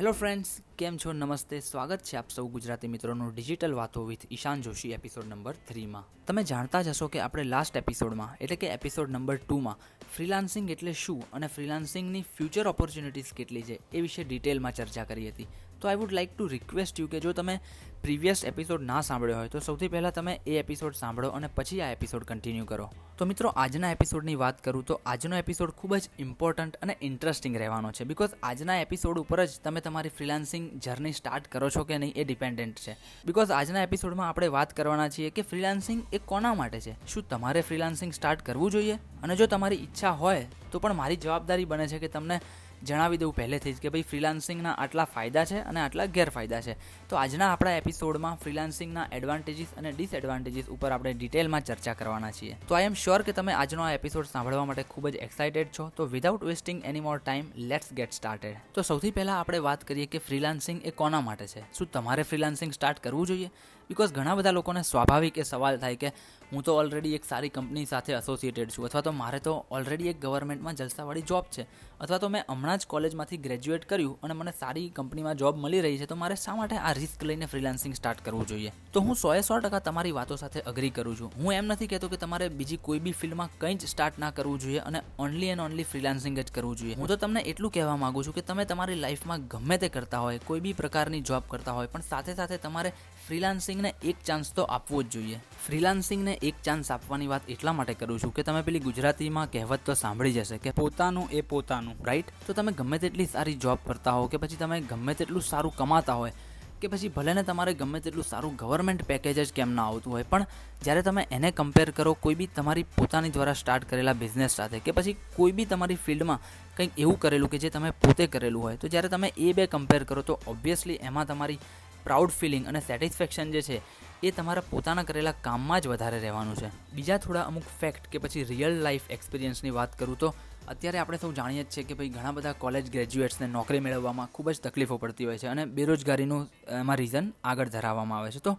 Hello friends કેમ છો? નમસ્તે, સ્વાગત છે આપ સૌ ગુજરાતી મિત્રોનું ડિજિટલ વાતો with Ishan Joshi episode number થ્રીમાં તમે જાણતા જ હશો કે આપણે લાસ્ટ એપિસોડમાં એટલે કે એપિસોડ નંબર ટુમાં ફ્રીલાન્સિંગ એટલે શું અને ફ્રીલાન્સિંગની ફ્યુચર ઓપોર્ચ્યુનિટીઝ કેટલી છે એ વિશે ડિટેલમાં ચર્ચા કરી હતી. તો I would like to request you કે જો તમે પ્રીવિયસ એપિસોડ ના સાંભળ્યો હોય, તો સૌથી પહેલાં તમે એ એપિસોડ સાંભળો અને પછી આ એપિસોડ કન્ટિન્યુ કરો. તો મિત્રો, આજના એપિસોડની વાત કરું તો આજનો એપિસોડ ખૂબ જ ઇમ્પોર્ટન્ટ અને ઇન્ટરેસ્ટિંગ રહેવાનો છે બિકોઝ આજના એપિસોડ ઉપર જ તમે તમારી ફ્રીલાન્સિંગ જર્ની સ્ટાર્ટ કરો છો કે નહીં એ ડિપેન્ડન્ટ છે. બિકોઝ આજના એપિસોડમાં આપણે વાત કરવાના છીએ કે ફ્રીલાન્સિંગ એ કોના માટે છે? શું તમારે ફ્રીલાન્સિંગ સ્ટાર્ટ કરવું જોઈએ? અને જો તમારી ઈચ્છા હોય, તો પણ મારી જવાબદારી બને છે કે તમને જણાવી દઉં પહેલેથી જ કે ભાઈ ફ્રીલાન્સિંગના આટલા ફાયદા છે અને આટલા ગેરફાયદા છે. તો આજના આપણા એપિસોડમાં ફ્રીલાન્સિંગના એડવાન્ટેજીસ અને ડિસએડવાન્ટેજીસ ઉપર આપણે ડિટેલમાં ચર્ચા કરવાના છીએ. તો આઈ એમ શ્યોર કે તમે આજનો આ એપિસોડ સાંભળવા માટે ખૂબ જ એક્સાઇટેડ છો. તો without wasting any more time let's get started તો સૌથી પહેલાં આપણે વાત કરીએ કે ફ્રીલાન્સિંગ એ કોના માટે છે? શું તમારે ફ્રીલાન્સિંગ સ્ટાર્ટ કરવું જોઈએ? બિકોઝ ઘણા બધા લોકોને સ્વાભાવિક એ સવાલ થાય કે હું તો ઓલરેડી એક સારી કંપની સાથે એસોસિએટેડ છું, અથવા તો મારે તો ઓલરેડી એક ગવર્મેન્ટમાં જલસાવાળી જોબ છે, અથવા તો મેં હમણાં જ કોલેજમાંથી ગ્રેજ્યુએટ કર્યું અને મને સારી કંપનીમાં જોબ મળી રહી છે, તો મારે શા માટે આ રિસ્ક લઈને ફ્રીલાન્સિંગ સ્ટાર્ટ કરવું જોઈએ? તો હું સોએ સો ટકા તમારી વાતો સાથે અગ્રી કરું છું. હું એમ નથી કહેતો કે તમારે બીજી કોઈ બી ફિલ્ડમાં કંઈ જ સ્ટાર્ટ ના કરવું જોઈએ અને ઓનલી એન્ડ ઓનલી ફ્રીલાન્સિંગ જ કરવું જોઈએ. હું તો તમને એટલું કહેવા માંગુ છું કે તમે તમારી લાઈફમાં ગમે તે કરતા હોય, કોઈ બી પ્રકારની જોબ કરતા હોય, પણ સાથે સાથે તમારે ફ્રીલાન્સિંગને એક ચાન્સ તો આપવો જ જોઈએ. ફ્રીલાન્સિંગને એક ચાન્સ આપવાની વાત એટલા માટે કરું છું કે તમે પેલી ગુજરાતીમાં કહેવત તો સાંભળી જશે કે પોતાનું એ પોતાનું રાઈટ તો તમે ગમે તેટલી સારી જોબ કરતા હો કે પછી તમે ગમે તેટલું સારું કમાતા હોય કે પછી ભલે ને તમારે ગમે તેટલું સારું ગવર્મેન્ટ પેકેજ જ કેમ ના આવતું હોય, પણ જ્યારે તમે એને કમ્પેર કરો, કોઈ બી તમારી પોતાની દ્વારા સ્ટાર્ટ કરેલા બિઝનેસ સાથે કે પછી કોઈ બી તમારી ફિલ્ડમાં કંઈક એવું કરેલું કે જે તમે પોતે કરેલું હોય, તો જ્યારે તમે એ બે કમ્પેર કરો તો ઓબ્વિયસલી એમાં તમારી પ્રાઉડ ફિલિંગ અને સેટિસ્ફેક્શન જે છે, એ તમારા પોતાના કરેલા કામમાં જ વધારે રહેવાનું છે. બીજા થોડા અમુક ફેક્ટ કે પછી રિયલ લાઈફ એક્સપિરિયન્સની વાત કરું તો, અત્યારે આપણે સૌ જાણીએ જ છીએ કે ભાઈ ઘણા બધા કોલેજ ગ્રેજ્યુએટ્સને નોકરી મેળવવામાં ખૂબ જ તકલીફો પડતી હોય છે અને બેરોજગારીનું એમાં રીઝન આગળ ધરાવવામાં આવે છે. તો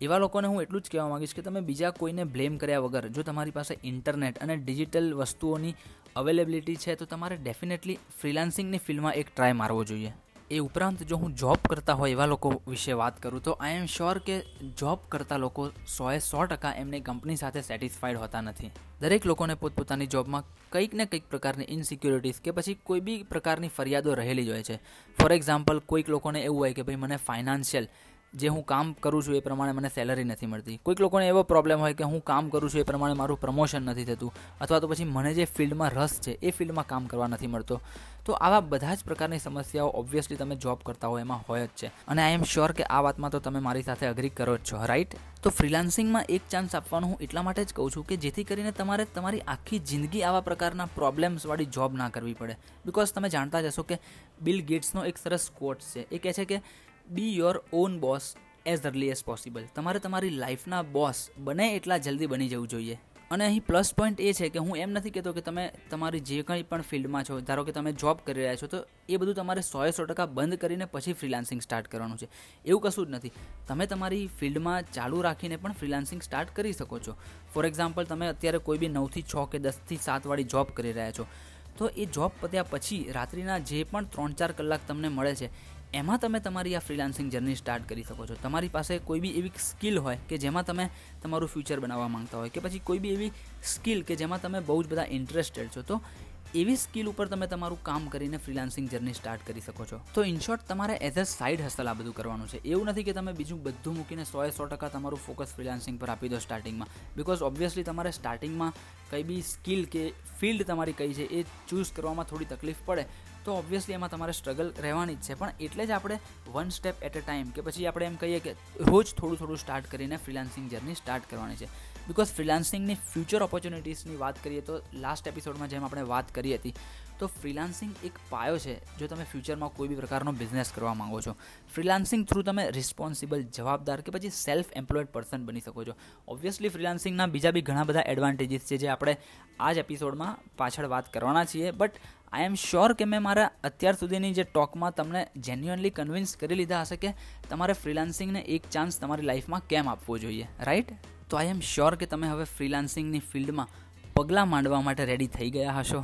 એવા લોકોને હું એટલું જ કહેવા માગીશ કે તમે બીજા કોઈને બ્લેમ કર્યા વગર, જો તમારી પાસે ઇન્ટરનેટ અને ડિજિટલ વસ્તુઓની અવેલેબિલિટી છે, તો તમારે ડેફિનેટલી ફ્રીલાન્સિંગની ફિલ્ડમાં એક ટ્રાય મારવો જોઈએ. એ ઉપરાંત જો હું જોબ કરતા હોય એવા લોકો વિશે વાત કરું તો આઈ એમ શ્યોર કે જોબ કરતા લોકો સોએ સો ટકા એમની કંપની સાથે સેટિસ્ફાઈડ હોતા નથી. દરેક લોકોને પોતપોતાની જોબમાં કંઈક ને કંઈક પ્રકારની ઇનસિક્યોરિટીઝ કે પછી કોઈ બી પ્રકારની ફરિયાદો રહેલી જ હોય છે. ફોર એક્ઝામ્પલ કોઈક લોકોને એવું હોય કે ભાઈ મને ફાઇનાન્શિયલ જે હું કામ કરું છું એ પ્રમાણે મને સેલરી નથી મળતી. કોઈક લોકોને એવો પ્રોબ્લેમ હોય કે હું કામ કરું છું એ પ્રમાણે મારું પ્રમોશન નથી થતું. અથવા તો પછી મને જે ફિલ્ડમાં રસ છે એ ફિલ્ડમાં કામ કરવા નથી મળતો. તો આવા બધા જ પ્રકારની સમસ્યાઓ ઓબ્વિયસલી તમે જોબ કરતા હો એમાં હોય જ છે. અને આઈ એમ શ્યોર કે આ વાતમાં તો તમે મારી સાથે અગ્રી કરો જ છો રાઈટ તો ફ્રીલાન્સિંગમાં એક ચાન્સ આપવાનું હું એટલા માટે જ કહું છું કે જેથી કરીને તમારે તમારી આખી જિંદગી આવા પ્રકારના પ્રોબ્લેમ્સવાળી જોબ ના કરવી પડે. બિકોઝ તમે જાણતા જ હશો કે બિલ ગેટ્સનો એક સરસ કોટ છે. એ કહે છે કે be your own boss as early as possible તમારે તમારી લાઈફના બોસ બને એટલા જલ્દી બની જવું જોઈએ. અને અહીં પ્લસ પોઈન્ટ એ છે કે હું એમ નથી કહેતો કે તમે તમારી જે કંઈ પણ ફિલ્ડમાં છો, ધારો કે તમે જોબ કરી રહ્યા છો, તો એ બધું તમારે સોએ સો ટકા બંધ કરીને પછી ફ્રીલાન્સિંગ સ્ટાર્ટ કરવાનું છે. એવું કશું જ નથી. તમે તમારી ફિલ્ડમાં ચાલુ રાખીને પણ ફ્રીલાન્સિંગ સ્ટાર્ટ કરી શકો છો. ફોર એક્ઝામ્પલ તમે અત્યારે કોઈ બી નવથી છ કે દસથી સાતવાળી જોબ કરી રહ્યા છો. તો એ જોબ પત્યા પછી રાત્રિના જે પણ ત્રણ ચાર કલાક તમને મળે છે એમાં તમે તમારી આ ફ્રીલાન્સિંગ જર્ની સ્ટાર્ટ કરી શકો છો. તમારી પાસે કોઈ બી એવી સ્કિલ હોય કે જેમાં તમે તમારું ફ્યુચર બનાવવા માંગતા હોય કે પછી કોઈ બી એવી સ્કિલ કે જેમાં તમે બહુ જ બધા ઇન્ટરેસ્ટેડ છો, તો એવી સ્કિલ ઉપર તમે તમારું કામ કરીને ફ્રીલાન્સિંગ જર્ની સ્ટાર્ટ કરી શકો છો. તો ઇન શોર્ટ તમારે એઝ અ સાઇડ હસલ આ બધું કરવાનું છે. એવું નથી કે તમે બીજું બધું મૂકીને સોએ સો ટકા તમારું ફોકસ ફ્રીલાન્સિંગ પર આપી દો સ્ટાર્ટિંગમાં બિકોઝ ઓબ્વિયસલી તમારે સ્ટાર્ટિંગમાં કંઈ બી સ્કિલ કે ફિલ્ડ તમારી કઈ છે એ ચૂઝ કરવામાં થોડી તકલીફ પડે. તો ઓબ્વિયસલી એમાં તમારે સ્ટ્રગલ રહેવાની જ છે. પણ એટલે જ આપણે one step at a time કે પછી આપણે એમ કહીએ કે રોજ થોડું થોડું સ્ટાર્ટ કરીને ફ્રીલાન્સિંગ જર્ની સ્ટાર્ટ કરવાની છે. બિકોઝ ફ્રીલાન્સિંગની ફ્યુચર ઓપોર્ચ્યુનિટીઝની વાત કરીએ તો લાસ્ટ એપિસોડમાં જેમ આપણે વાત કરી હતી તો ફ્રીલાન્સિંગ એક પાયો છે, જો તમે ફ્યુચરમાં કોઈ બી પ્રકારનો બિઝનેસ કરવા માંગો છો. ફ્રીલાન્સિંગ થ્રુ તમે રિસ્પોન્સિબલ જવાબદાર કે પછી સેલ્ફ એમ્પ્લોયડ પર્સન બની શકો છો. ઓબ્વિયસલી ફ્રીલાન્સિંગના બીજા બી ઘણા બધા એડવાન્ટેજીસ છે જે આપણે આ જ એપિસોડમાં પાછળ વાત કરવાના છીએ. બટ આઈ એમ શ્યોર કે મેં મારા અત્યાર સુધીની જે ટોકમાં તમને જેન્યુઅનલી કન્વિન્સ કરી લીધા હશે કે તમારે ફ્રીલાન્સિંગને એક ચાન્સ તમારી લાઈફમાં કેમ આપવો જોઈએ રાઈટ તો આઈ એમ શ્યોર કે તમે હવે ફ્રીલાન્સિંગની ફિલ્ડમાં પગલાં માંડવા માટે રેડી થઈ ગયા હશો.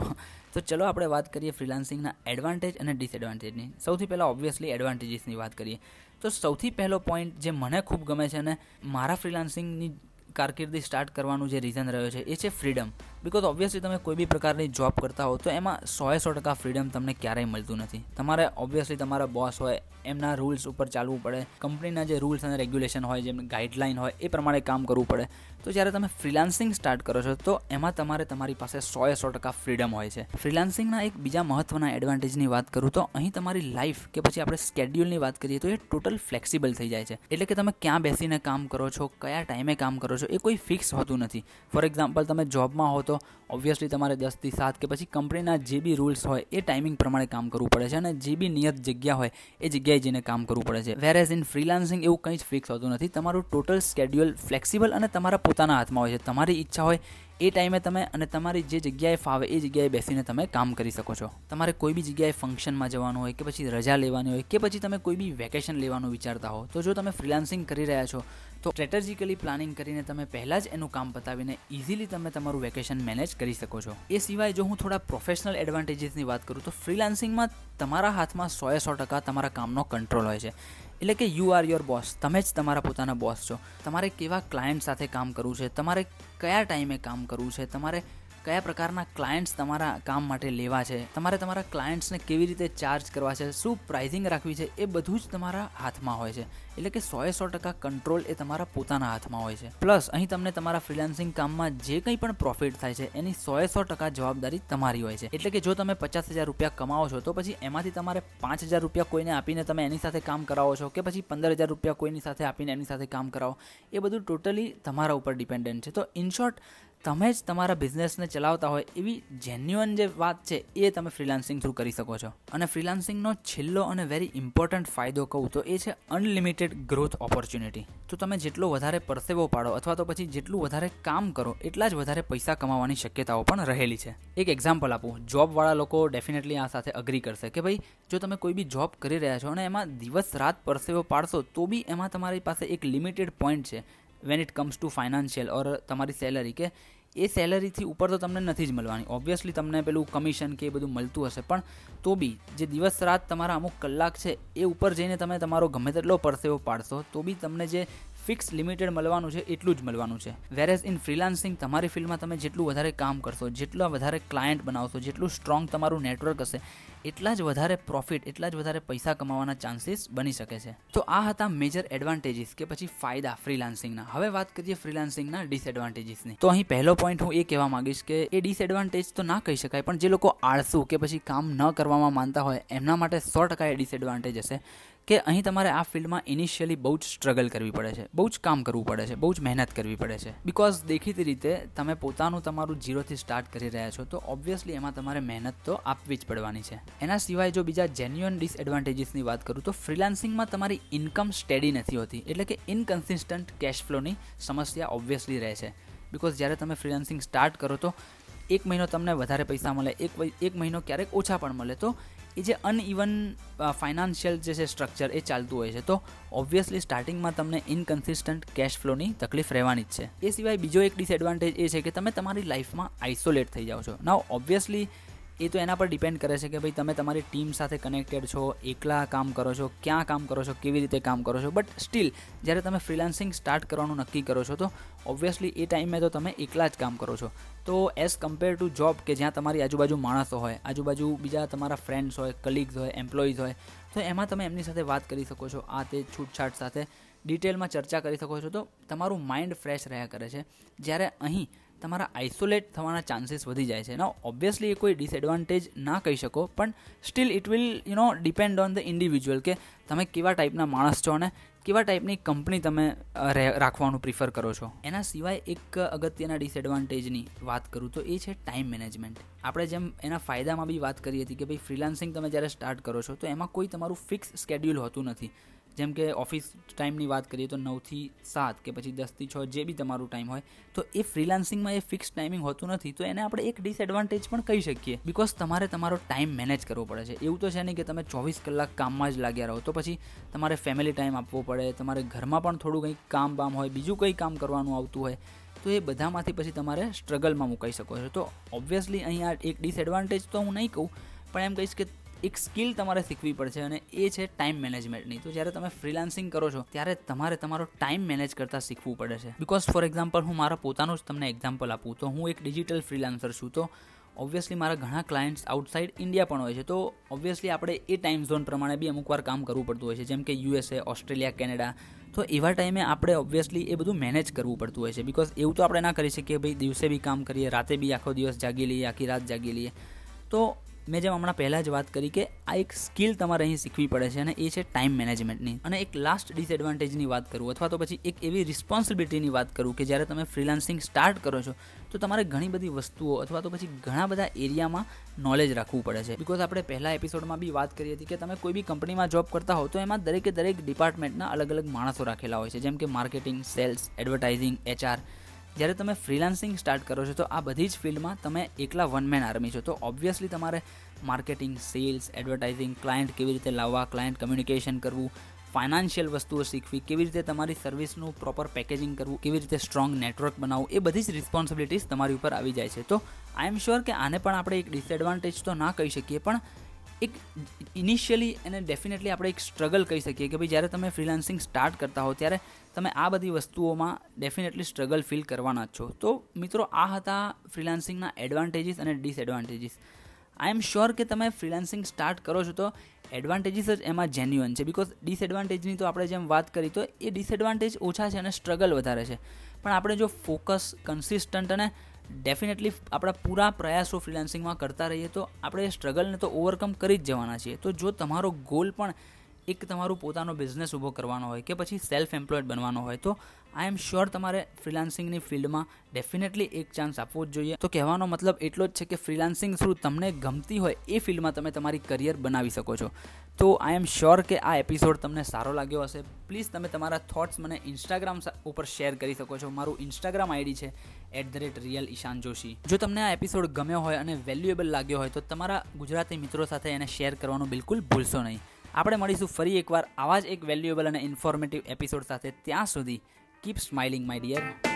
તો ચલો આપણે વાત કરીએ ફ્રીલાન્સિંગના એડવાન્ટેજ અને ડિસએડવાન્ટેજની સૌથી પહેલાં ઓબ્વિયસલી એડવાન્ટેજીસની વાત કરીએ. તો સૌથી પહેલો પોઈન્ટ જે મને ખૂબ ગમે છે અને મારા ફ્રીલાન્સિંગની કારકિર્દી સ્ટાર્ટ કરવાનું જે રીઝન રહ્યો છે, એ છે ફ્રીડમ બિકોઝ ઓબ્વિયસલી તમે કોઈ બી પ્રકારની જોબ કરતા હો તો એમાં સોએ સો ટકા ફ્રીડમ તમને ક્યારેય મળતું નથી. તમારે ઓબ્વિયસલી તમારા બોસ હોય એમના રૂલ્સ ઉપર ચાલવું પડે. કંપનીના જે રૂલ્સ અને રેગ્યુલેશન હોય, જેમ ગાઈડલાઇન હોય, એ પ્રમાણે કામ કરવું પડે. તો જ્યારે તમે ફ્રીલાન્સિંગ સ્ટાર્ટ કરો છો, તો એમાં તમારે તમારી પાસે સોએ સો ટકા ફ્રીડમ હોય છે. ફ્રીલાન્સિંગના એક બીજા મહત્વના એડવાન્ટેજની વાત કરું, તો અહીં તમારી લાઈફ કે પછી આપણે સ્કેડ્યુલની વાત કરીએ, તો એ ટોટલ ફ્લેક્સિબલ થઈ જાય છે. એટલે કે તમે ક્યાં બેસીને કામ કરો છો, કયા ટાઈમે કામ કરો છો, એ કોઈ ફિક્સ હોતું નથી. ફોર એક્ઝામ્પલ તમે જોબમાં હો, તો ઓબ્વિયસલી તમારે દસથી સાત કે પછી કંપનીના જે બી રૂલ્સ હોય, એ ટાઈમિંગ પ્રમાણે કામ કરવું પડે છે અને જે બી નિયત જગ્યા હોય, એ જગ્યાએ જઈને કામ કરવું પડે છે. વેર એઝ ઇન ફ્રીલાન્સિંગ એવું કંઈ જ ફિક્સ હોતું નથી. તમારું ટોટલ સ્કેડ્યુલ ફ્લેક્સિબલ અને તમારા પોતાના હાથમાં હોય છે. તમારી ઈચ્છા હોય એ ટાઈમે તમે અને તમારી જે જગ્યાએ ફાવે એ જગ્યાએ બેસીને તમે કામ કરી શકો છો. તમારે કોઈ બી જગ્યાએ ફંક્શનમાં જવાનું હોય કે પછી રજા લેવાની હોય કે પછી તમે કોઈ બી વેકેશન લેવાનું વિચારતા હો, તો જો તમે ફ્રીલાન્સિંગ કરી રહ્યા છો, તો સ્ટ્રેટેજિકલી પ્લાનિંગ કરીને તમે પહેલાં જ એનું કામ પતાવીને ઇઝીલી તમે તમારું વેકેશન મેનેજ કરી શકો છો. એ સિવાય જો હું થોડા પ્રોફેશનલ એડવાન્ટેજીસની વાત કરું, તો ફ્રીલાન્સિંગમાં તમારા હાથમાં સોએ સો ટકા તમારા કામનો કંટ્રોલ હોય છે. એટલે કે યુ આર યોર બોસ તમે જ તમારા પોતાના બોસ છો. તમારે કેવા ક્લાયન્ટ સાથે કામ કરવું છે? તમારે કયા ટાઈમે કામ કરવું છે? તમારે કયા પ્રકારના ક્લાયન્ટ્સ તમારા કામ માટે લેવા છે? તમારે તમારા ક્લાયન્ટ્સને કેવી રીતે ચાર્જ કરવા છે? શું પ્રાઇઝિંગ રાખવી છે? એ બધું જ તમારા હાથમાં હોય છે. એટલે કે સોએ સો ટકા કંટ્રોલ એ તમારા પોતાના હાથમાં હોય છે. પ્લસ અહીં તમને તમારા ફ્રીલાન્સિંગ કામમાં જે કંઈ પણ પ્રોફિટ થાય છે, એની સોએ સો ટકા જવાબદારી તમારી હોય છે. એટલે કે જો તમે પચાસ હજાર રૂપિયા કમાવો છો, તો પછી એમાંથી તમારે પાંચ હજાર રૂપિયા કોઈને આપીને તમે એની સાથે કામ કરાવો છો કે પછી પંદર હજાર રૂપિયા કોઈની સાથે આપીને એની સાથે કામ કરાવો, એ બધું ટોટલી તમારા ઉપર ડિપેન્ડન્ટ છે. તો ઇન શોર્ટ તમે જ તમારા બિઝનેસને ચલાવતા હોય એવી જેન્યુઅન જે વાત છે એ તમે ફ્રીલાન્સિંગ થ્રુ કરી શકો છો. અને ફ્રીલાન્સિંગનો છેલ્લો અને વેરી ઇમ્પોર્ટન્ટ ફાયદો કહું તો એ છે અનલિમિટેડ ગ્રોથ ઓપોર્ચ્યુનિટી તો તમે જેટલો વધારે પરસેવો પાડો અથવા તો પછી જેટલું વધારે કામ કરો, એટલા જ વધારે પૈસા કમાવાની શક્યતાઓ પણ રહેલી છે. એક એક્ઝામ્પલ આપું જોબવાળા લોકો ડેફિનેટલી આ સાથે અગ્રી કરશે કે ભાઈ, જો તમે કોઈ બી જોબ કરી રહ્યા છો અને એમાં દિવસ રાત પરસેવો પાડશો, તો બી એમાં તમારી પાસે એક લિમિટેડ પોઈન્ટ છે. When it comes to financial or તમારી સેલરી કે એ સેલરીથી ઉપર તો તમને નથી જ મળવાની. ઓબ્વિયસલી તમને પેલું કમિશન કે એ બધું મળતું હશે. પણ તો બી જે દિવસ રાત તમારા અમુક કલાક છે એ ઉપર જઈને તમે તમારો ગમે તેટલો પરસેવો પાડશો, તો બી તમને જે ફિક્સ લિમિટેડ મળવાનું છે એટલું જ મળવાનું છે. વેરેઝ ઇન ફ્રીલાન્સિંગ તમારી ફિલ્ડમાં તમે જેટલું વધારે કામ કરશો, જેટલા વધારે ક્લાયન્ટ બનાવશો, જેટલું સ્ટ્રોંગ તમારું નેટવર્ક હશે એટલા જ વધારે પ્રોફિટ એટલા જ વધારે પૈસા કમાવાના ચાન્સીસ બની શકે છે. તો આ હતા મેજર એડવાન્ટેજીસ કે પછી ફાયદા ફ્રીલાન્સિંગના હવે વાત કરીએ ફ્રીલાન્સિંગના ડિસએડવાન્ટેજીસની તો અહીં પહેલો પોઈન્ટ હું એ કહેવા માંગીશ કે એ ડિસએડવાન્ટેજ તો ના કહી શકાય, પણ જે લોકો આળસુ કે પછી કામ ન કરવામાં માનતા હોય, એમના માટે સો ટકા એ ડિસએડવાન્ટેજ હશે. કે અહીં તમારે આ ફિલ્ડમાં ઇનિશિયલી બહુ જ સ્ટ્રગલ કરવી પડે છે, બહુ જ કામ કરવું પડે છે, બહુ જ મહેનત કરવી પડે છે. બિકોઝ દેખીતી રીતે તમે પોતાનું તમારું જીરોથી સ્ટાર્ટ કરી રહ્યા છો, તો ઓબ્વિયસલી એમાં તમારે મહેનત તો આપવી જ પડવાની છે. એના સિવાય જો બીજા જેન્યુઅન ડિસએડવાન્ટેજીસની વાત કરું, તો ફ્રીલાન્સિંગમાં તમારી ઇન્કમ સ્ટેડી નથી હોતી. એટલે કે ઇનકન્સિસ્ટન્ટ કેશ ફ્લોની સમસ્યા ઓબ્વિયસલી રહે છે. બિકોઝ જ્યારે તમે ફ્રીલાન્સિંગ સ્ટાર્ટ કરો, તો એક મહિનો તમને વધારે પૈસા મળે, એક એક મહિનો ક્યારેક ઓછા પણ મળે. તો એ જે અનઇવન ફાઇનાન્શિયલ જે છે સ્ટ્રક્ચર એ ચાલતું હોય છે. તો ઓબ્વિયસલી સ્ટાર્ટિંગમાં તમને ઇનકન્સિસ્ટન્ટ કેશ ફ્લોની તકલીફ રહેવાની જ છે. એ સિવાય બીજો એક ડિસએડવાન્ટેજ એ છે કે તમે તમારી લાઈફમાં આઇસોલેટ થઈ જાઓ છો. નાવ ઓબ્વિયસલી એ તો એના પર ડિપેન્ડ કરે છે કે ભાઈ તમે તમારી ટીમ સાથે કનેક્ટેડ છો, એકલા કામ કરો છો, ક્યાં કામ કરો છો, કેવી રીતે કામ કરો છો? બટ સ્ટીલ જ્યારે તમે ફ્રીલાન્સિંગ સ્ટાર્ટ કરવાનું નક્કી કરો છો, તો ઓબ્વિયસલી એ ટાઈમે તો તમે એકલા જ કામ કરો છો. તો એઝ કમ્પેર ટુ જોબ કે જ્યાં તમારી આજુબાજુ માણસો હોય, આજુબાજુ બીજા તમારા ફ્રેન્ડ્સ હોય કલીગ્સ હોય એમ્પ્લોઈઝ હોય, તો એમાં તમે એમની સાથે વાત કરી શકો છો, આ તે છૂટછાટ સાથે ડિટેલમાં ચર્ચા કરી શકો છો. તો તમારું માઇન્ડ ફ્રેશ રહ્યા કરે છે. જ્યારે અહીં તમારા આઇસોલેટ થવાના ચાન્સીસ વધી જાય છે. ના ઓબ્વિયસલી એ કોઈ ડિસએડવાન્ટેજ ના કહી શકો, પણ still it will you know depend on the individual કે તમે કેવા ટાઈપના માણસ છો અને કેવા ટાઈપની કંપની તમે રાખવાનું પ્રિફર કરો છો. એના સિવાય એક અગત્યના ડિસએડવાન્ટેજની વાત કરું તો એ છે ટાઈમ મેનેજમેન્ટ આપણે જેમ એના ફાયદામાં બી વાત કરી હતી કે ભાઈ ફ્રીલાન્સિંગ તમે જ્યારે સ્ટાર્ટ કરો છો, તો એમાં કોઈ તમારું ફિક્સ સ્કેડ્યુલ હોતું નથી. જેમ કે ઓફિસ ટાઈમની વાત કરીએ તો નવથી સાત કે પછી દસથી છ જે બી તમારું ટાઈમ હોય, તો એ ફ્રીલાન્સિંગમાં એ ફિક્સ ટાઈમિંગ હોતું નથી, તો એને આપણે એક ડિસએડવાન્ટેજ પણ કહી શકીએ. બિકોઝ તમારે તમારો ટાઈમ મેનેજ કરવો પડે છે. એવું તો છે નહીં કે તમે ચોવીસ કલાક કામમાં જ લાગ્યા રહો, તો પછી તમારે ફેમિલી ટાઈમ આપવો પડે, તમારે ઘરમાં પણ થોડું કંઈક કામ બામ હોય, બીજું કંઈ કામ કરવાનું આવતું હોય, તો એ બધામાંથી પછી તમારે સ્ટ્રગલમાં મુકાઈ શકો છો. તો ઓબ્વિયસલી અહીંયા એક ડિસએડવાન્ટેજ તો હું નહીં કહું, પણ એમ કહીશ કે એક સ્કિલ તમારે શીખવી પડશે અને એ છે ટાઈમ મેનેજમેન્ટની. તો જ્યારે તમે ફ્રીલાન્સિંગ કરો છો, ત્યારે તમારે તમારો ટાઈમ મેનેજ કરતાં શીખવું પડે છે. બિકોઝ ફોર એક્ઝામ્પલ હું મારા પોતાનું જ તમને એક્ઝામ્પલ આપું. તો હું એક ડિજિટલ ફ્રીલાન્સર છું. તો ઓબ્વિયસલી મારા ઘણા ક્લાયન્ટ્સ આઉટસાઇડ ઇન્ડિયા પણ હોય છે. તો ઓબ્વિયસલી આપણે એ ટાઈમ ઝોન પ્રમાણે બી અમુક વાર કામ કરવું પડતું હોય છે. જેમ કે યુએસએ ઓસ્ટ્રેલિયા કેનેડા તો એવા ટાઈમે આપણે ઓબ્વિયસલી એ બધું મેનેજ કરવું પડતું હોય છે. બિકોઝ એવું તો આપણે ના કરી શકીએ, ભાઈ દિવસે બી કામ કરીએ, રાતે બી આખો દિવસ જાગી લઈએ, આખી રાત જાગી લઈએ. તો મેં જેમ હમણાં પહેલાં જ વાત કરી કે આ એક સ્કિલ તમારે અહીં શીખવી પડે છે અને એ છે ટાઈમ મેનેજમેન્ટની. અને એક લાસ્ટ ડિસએડવાન્ટેજની વાત કરું અથવા તો પછી એક એવી રિસ્પોન્સિબિલિટીની વાત કરું કે જ્યારે તમે ફ્રીલાન્સિંગ સ્ટાર્ટ કરો છો, તો તમારે ઘણી બધી વસ્તુઓ અથવા તો પછી ઘણા બધા એરિયામાં નોલેજ રાખવું પડે છે. બિકોઝ આપણે પહેલા એપિસોડમાં બી વાત કરી હતી કે તમે કોઈ બી કંપનીમાં જોબ કરતા હો, તો એમાં દરેકે દરેક ડિપાર્ટમેન્ટના અલગ અલગ માણસો રાખેલા હોય છે. જેમ કે માર્કેટિંગ સેલ્સ એડવર્ટાઇઝિંગ એચઆર જ્યારે તમે ફ્રીલાન્સિંગ સ્ટાર્ટ કરો છો, તો આ બધી જ ફિલ્ડમાં તમે એકલા વન મેન આર્મી છો. તો ઓબ્વિયસલી તમારે માર્કેટિંગ સેલ્સ એડવર્ટાઇઝિંગ ક્લાયન્ટ કેવી રીતે લાવવા ક્લાયન્ટ કમ્યુનિકેશન કરવું ફાઇનાન્શિયલ વસ્તુઓ શીખવી, કેવી રીતે તમારી સર્વિસનું પ્રોપર પેકેજિંગ કરવું, કેવી રીતે સ્ટ્રોંગ નેટવર્ક બનાવવું, એ બધી જ રિસ્પોન્સિબિલિટીઝ તમારી ઉપર આવી જાય છે. તો આઈ એમ શ્યોર કે આને પણ આપણે એક ડિસએડવાન્ટેજ તો ના કહી શકીએ, પણ એક ઇનિશિયલી એને ડેફિનેટલી આપણે એક સ્ટ્રગલ કહી શકીએ કે ભાઈ જ્યારે તમે ફ્રીલાન્સિંગ સ્ટાર્ટ કરતા હો ત્યારે તમે આ બધી વસ્તુઓમાં ડેફિનેટલી સ્ટ્રગલ ફીલ કરવાના જ છો. તો મિત્રો, આ હતા ફ્રીલાન્સિંગના એડવાન્ટેજીસ અને ડિસએડવાન્ટેજીસ આઈ એમ શ્યોર કે તમે ફ્રીલાન્સિંગ સ્ટાર્ટ કરો છો તો એડવાન્ટેજીસ જ એમાં જેન્યુઅન છે. બિકોઝ ડિસએડવાન્ટેજની તો આપણે જેમ વાત કરી, તો એ ડિસએડવાન્ટેજ ઓછા છે અને સ્ટ્રગલ વધારે છે. પણ આપણે જો ફોકસ કન્સિસ્ટન્ટ અને ડેફિનેટલી આપણા પૂરા પ્રયાસો ફ્રીલાન્સિંગમાં કરતા રહીએ તો આપણે સ્ટ્રગલને તો ઓવરકમ કરી જ જવાના છીએ. તો જો તમારો ગોલ પણ એક તમારું પોતાનો બિઝનેસ ઊભો કરવાનો હોય કે પછી સેલ્ફ એમ્પ્લોયડ બનવાનો હોય તો આઈ એમ શ્યોર તમારે ફ્રીલાન્સિંગની ફિલ્ડમાં ડેફિનેટલી એક ચાન્સ આપવો જ જોઈએ. તો કહેવાનો મતલબ એટલો જ છે કે ફ્રીલાન્સિંગ થ્રુ તમને ગમતી હોય એ ફિલ્ડમાં તમે તમારી કરિયર બનાવી શકો છો. તો આઈ એમ શ્યોર કે આ એપિસોડ તમને સારો લાગ્યો હશે. પ્લીઝ તમે તમારા થોટ્સ મને ઇન્સ્ટાગ્રામ ઉપર શેર કરી શકો છો. મારું ઇન્સ્ટાગ્રામ આઈડી છે at the rate real Ishan Joshi જો તમને આ એપિસોડ ગમ્યો હોય અને વેલ્યુએબલ લાગ્યો હોય તો તમારા ગુજરાતી મિત્રો સાથે એને શેર કરવાનું બિલકુલ ભૂલશો નહીં. આપણે મળીશું ફરી એકવાર આવા જ એક વેલ્યુએબલ અને ઇન્ફોર્મેટિવ એપિસોડ સાથે. ત્યાં સુધી Keep smiling, my dear.